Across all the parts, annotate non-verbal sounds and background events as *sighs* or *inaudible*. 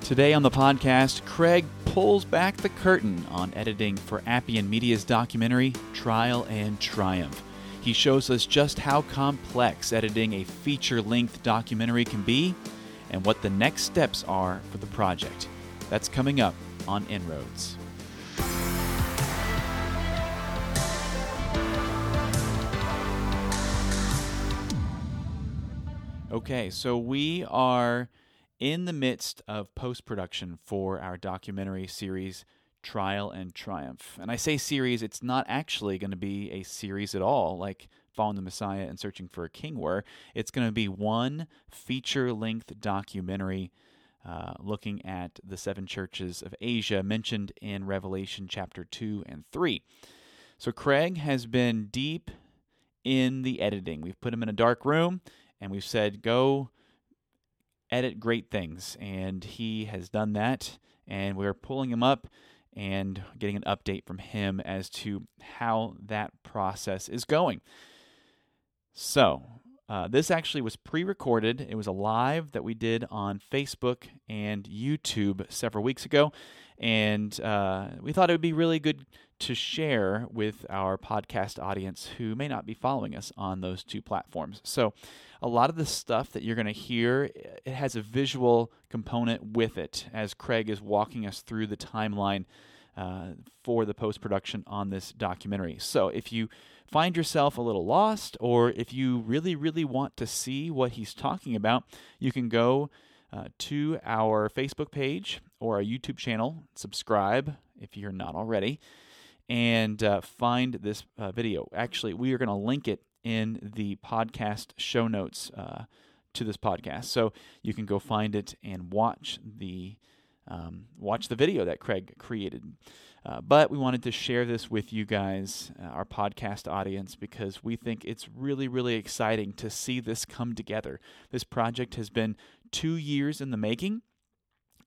Today on the podcast, Craig pulls back the curtain on editing for Appian Media's documentary, Trial and Triumph. He shows us just how complex editing a feature length documentary can be and what the next steps are for the project. That's coming up on Inroads. Okay, so we are in the midst of post production for our documentary series, Trial and Triumph. And I say series, it's not actually going to be a series at all, like Following the Messiah and Searching for a King were. It's going to be one feature length documentary uh, looking at the seven churches of Asia mentioned in Revelation chapter 2 and 3. So Craig has been deep in the editing. We've put him in a dark room and we've said, go edit great things. And he has done that. And we're pulling him up and getting an update from him as to how that process is going. So, uh, this actually was pre recorded. It was a live that we did on Facebook and YouTube several weeks ago. And uh, we thought it would be really good to share with our podcast audience who may not be following us on those two platforms. So, a lot of the stuff that you're going to hear it has a visual component with it as Craig is walking us through the timeline uh, for the post production on this documentary. So, if you find yourself a little lost, or if you really, really want to see what he's talking about, you can go uh, to our Facebook page or our YouTube channel, subscribe if you're not already, and uh, find this uh, video. Actually, we are going to link it in the podcast show notes uh, to this podcast, so you can go find it and watch the um, watch the video that Craig created. Uh, but we wanted to share this with you guys, uh, our podcast audience, because we think it's really, really exciting to see this come together. This project has been two years in the making,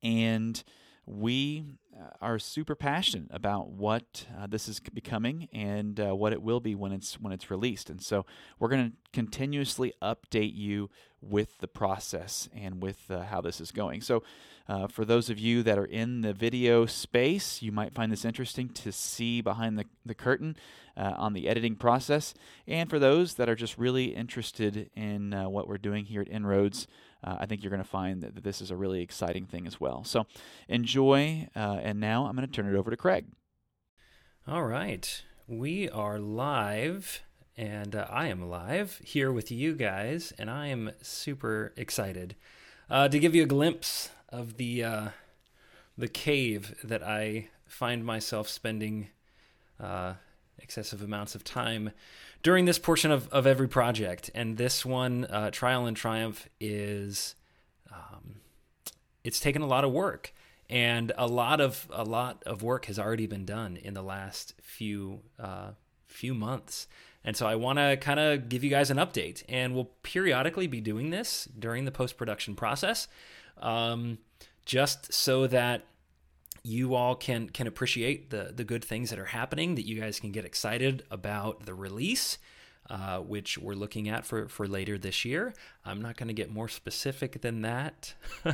and we uh, are super passionate about what uh, this is becoming and uh, what it will be when it's when it's released. And so we're going to continuously update you with the process and with uh, how this is going. So uh, for those of you that are in the video space, you might find this interesting to see behind the, the curtain uh, on the editing process. And for those that are just really interested in what we're doing here at Inroads, uh, I think you're going to find that, that, this is a really exciting thing as well. So enjoy. Uh, and now I'm going to turn it over to Craig. All right. We are live, and uh, I am live here with you guys, and I am super excited uh, to give you a glimpse of the uh, the cave that I find myself spending uh, excessive amounts of time during this portion of, of every project. And this one, uh, Trial and Triumph, is um, it's taken a lot of work, and a lot of a lot of work has already been done in the last few uh, few months. And so I want to kind of give you guys an update, and we'll periodically be doing this during the post production process, um, just so that you all can can appreciate the the good things that are happening that you guys can get excited about the release uh, which we're looking at for for later this year i'm not going to get more specific than that *laughs*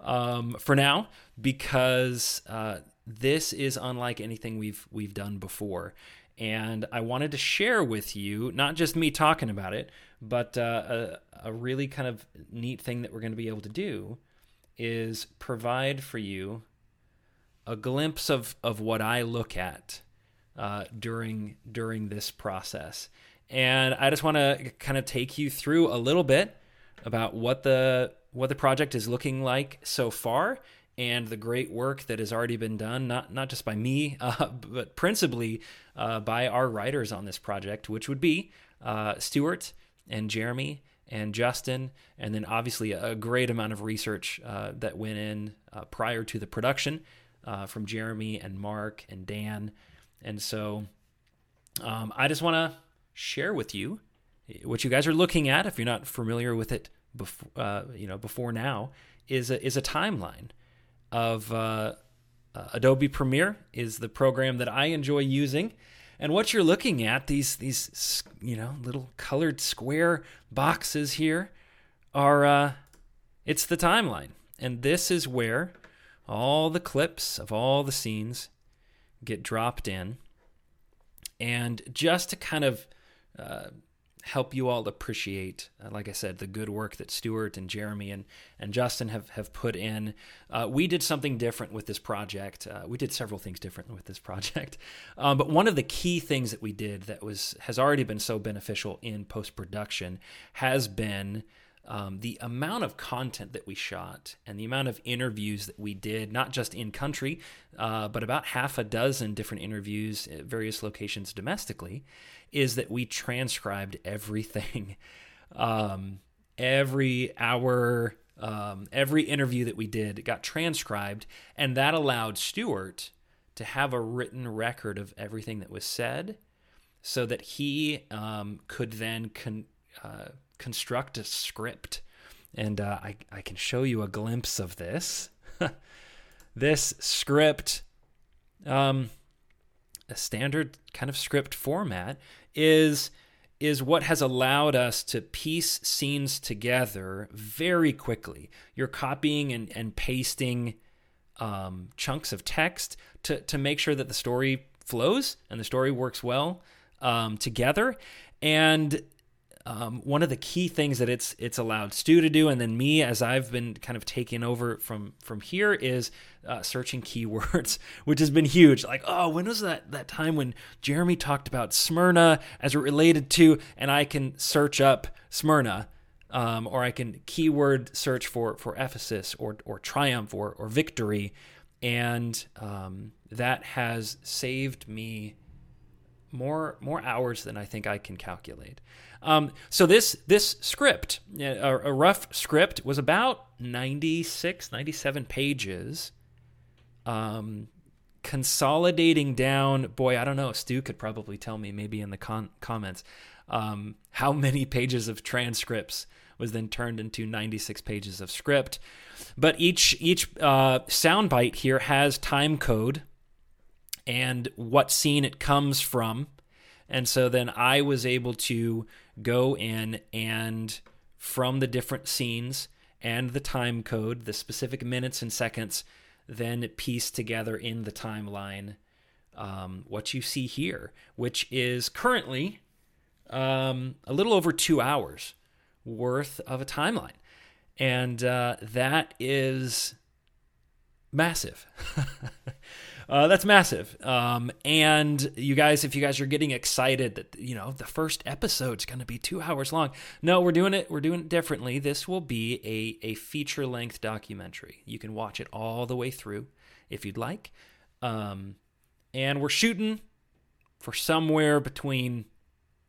um, for now because uh, this is unlike anything we've we've done before and i wanted to share with you not just me talking about it but uh, a, a really kind of neat thing that we're going to be able to do is provide for you a glimpse of of what I look at uh, during during this process. And I just want to kind of take you through a little bit about what the what the project is looking like so far and the great work that has already been done, not not just by me, *laughs* uh, but principally uh, by our writers on this project, which would be uh, Stuart and Jeremy and Justin, and then obviously a great amount of research uh, that went in uh, prior to the production uh, from Jeremy and Mark and Dan. And so um, I just want to share with you what you guys are looking at, if you're not familiar with it before, you know, before now, is a, is a timeline of uh, uh, Adobe Premiere is the program that I enjoy using. And what you're looking at, these these you know little colored square boxes here, are uh, it's the timeline, and this is where all the clips of all the scenes get dropped in. And just to kind of uh, help you all appreciate, uh, like I said, the good work that Stuart and Jeremy and, and Justin have, have put in. Uh, we did something different with this project. Uh, we did several things different with this *laughs* project. Um, but one of the key things that we did that was has already been so beneficial in post production has been um, the amount of content that we shot and the amount of interviews that we did, not just in country, uh, but about half a dozen different interviews at various locations domestically, is that we transcribed everything. *laughs* Um, every hour, um, every interview that we did got transcribed, and that allowed Stuart to have a written record of everything that was said so that he um, could then con- uh, construct a script. And uh, I, I can show you a glimpse of this. *laughs* this script, um, a standard kind of script format, is is what has allowed us to piece scenes together very quickly. You're copying and, and pasting um, chunks of text to, to make sure that the story flows and the story works well um, together. And um, one of the key things that it's it's allowed Stu to do, and then me as I've been kind of taking over from from here is uh, searching keywords, *laughs* which has been huge. Like, oh, when was that that time when Jeremy talked about Smyrna as it related to, and I can search up Smyrna. Um, or I can keyword search for for Ephesus or or triumph or or victory, and um, that has saved me more more hours than I think I can calculate. Um, so this this script, a, a, rough script, was about 96, 97 pages. Um, consolidating down, boy, I don't know. Stu could probably tell me maybe in the con- comments um, how *laughs* many pages of transcripts was then turned into 96 pages of script. But each each uh, soundbite here has time code and what scene it comes from. And so then I was able to go in and from the different scenes and the time code, the specific minutes and seconds, then piece together in the timeline um, what you see here, which is currently um, a little over two hours worth of a timeline. And uh, that is massive. *laughs* Uh, that's massive. Um, and you guys, if you guys are getting excited that you know the first episode's going to be two hours long, no, we're doing it. We're doing it differently. This will be a a feature length documentary. You can watch it all the way through if you'd like. Um, and we're shooting for somewhere between,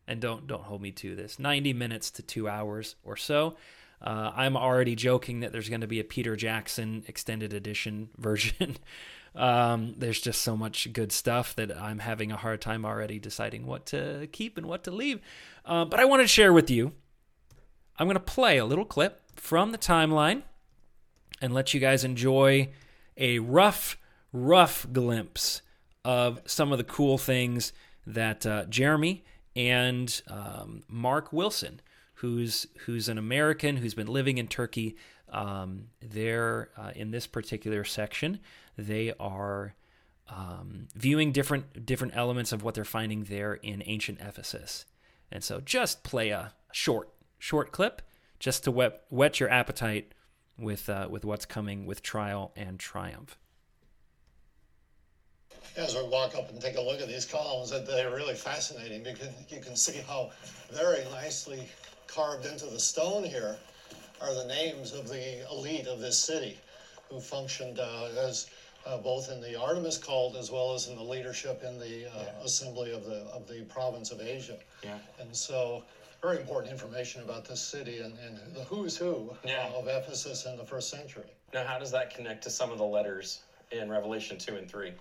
and don't don't hold me to this, ninety minutes to two hours or so. Uh, I'm already joking that there's going to be a Peter Jackson extended edition *laughs* version um, there's just so much good stuff that I'm having a hard time already deciding what to keep and what to leave. Uh, but I want to share with you. I'm going to play a little clip from the timeline and let you guys enjoy a rough, rough glimpse of some of the cool things that uh, Jeremy and um, Mark Wilson, who's who's an American who's been living in Turkey, um, uh, in this particular section they are um, viewing different different elements of what they're finding there in ancient Ephesus. And so just play a short short clip just to whet your appetite with uh, with what's coming with trial and triumph. As we walk up and take a look at these columns, they're really fascinating because you can see how very nicely carved into the stone here are the names of the elite of this city who functioned uh, as uh, both in the Artemis cult as well as in the leadership in the uh, yeah. assembly of the of the province of Asia. Yeah. And so, very important information about this city and, and the who's who yeah. of Ephesus in the first century. Now, how does that connect to some of the letters in Revelation two and three?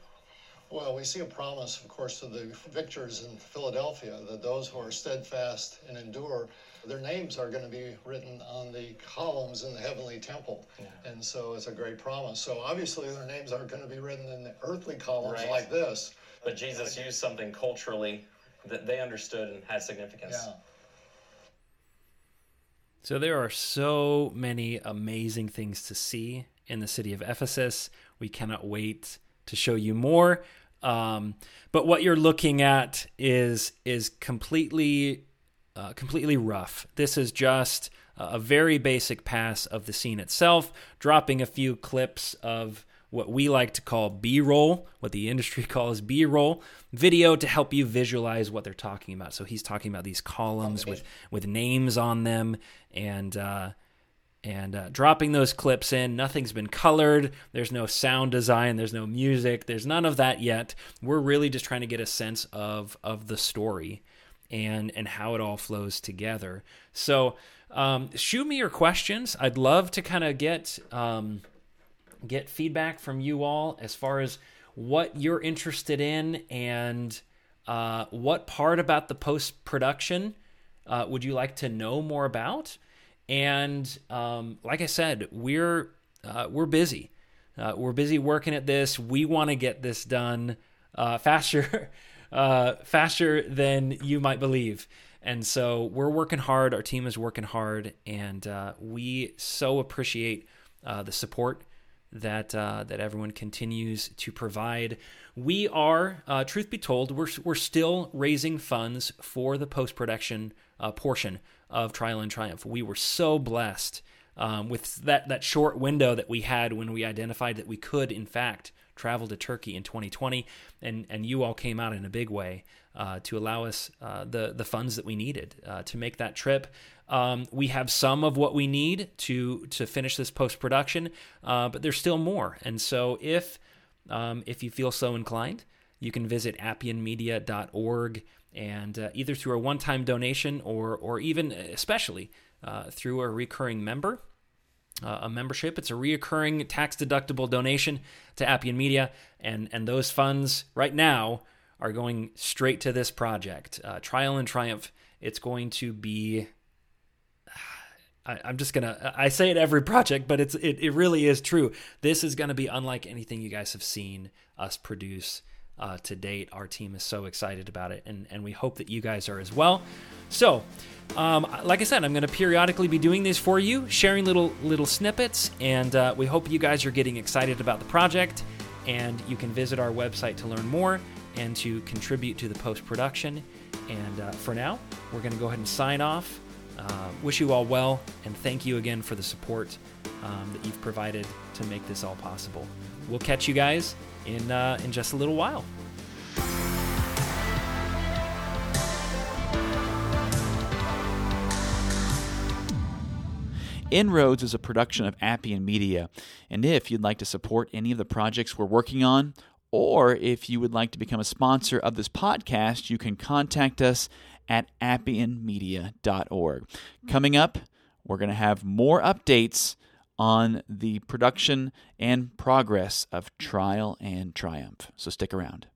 Well, we see a promise, of course, to the victors in Philadelphia that those who are steadfast and endure their names are going to be written on the columns in the heavenly temple. Yeah. And so it's a great promise. So obviously their names aren't going to be written in the earthly columns right. like this. But Jesus used something culturally that they understood and had significance. Yeah. So there are so many amazing things to see in the city of Ephesus. We cannot wait to show you more. Um, but what you're looking at is is completely uh, completely rough. This is just a very basic pass of the scene itself, dropping a few clips of what we like to call B roll, what the industry *laughs* calls B roll video to help you visualize what they're talking about. So he's talking about these columns with, with names on them and, uh, and uh, dropping those clips in. Nothing's been colored. There's no sound design. There's no music. There's none of that yet. We're really just trying to get a sense of of the story and and how it all flows together. So um, shoot me your questions. I'd love to kind of get um, get feedback from you all as far as what you're interested in and uh, what part about the post production uh, would you like to know more about. And um, like I said, we're uh, we're busy. Uh, we're busy working at this. We want to get this done uh, *laughs* faster, uh, faster than you might believe. And so we're working hard. Our team is working hard, and uh, we so appreciate uh, the support that uh, that everyone continues to provide. We are, uh, truth be told, we're we're still raising funds for the post production uh, portion of Trial and Triumph. We were so blessed um, with that that short window that we had when we identified that we could, in fact, travel to Turkey in 2020, and and you all came out in a big way uh, to allow us uh, the the funds that we needed uh, to make that trip. Um, we have some of what we need to to finish this post production, uh, but there's still more. And so if um, if you feel so inclined, you can visit appianmedia.org and uh, either through a one time donation or or even especially through a recurring member. Uh, a membership. It's a reoccurring tax deductible donation to Appian Media, and and those funds right now are going straight to this project, uh, Trial and Triumph. It's going to be. *sighs* I, I'm just gonna. I say it every project, but it's it, it really is true. This is gonna be unlike anything you guys have seen us produce uh, to date. Our team is so excited about it, and and we hope that you guys are as well. So, um, like I said, I'm going to periodically be doing these for you, sharing little little snippets, and uh, we hope you guys are getting excited about the project. And you can visit our website to learn more and to contribute to the post production. And uh, for now, we're going to go ahead and sign off. Uh, wish you all well, and thank you again for the support um, that you've provided to make this all possible. We'll catch you guys in uh, in just a little while. Inroads is a production of Appian Media, and if you'd like to support any of the projects we're working on, or if you would like to become a sponsor of this podcast, you can contact us at appianmedia.org. Coming up, we're going to have more updates on the production and progress of Trial and Triumph. So stick around.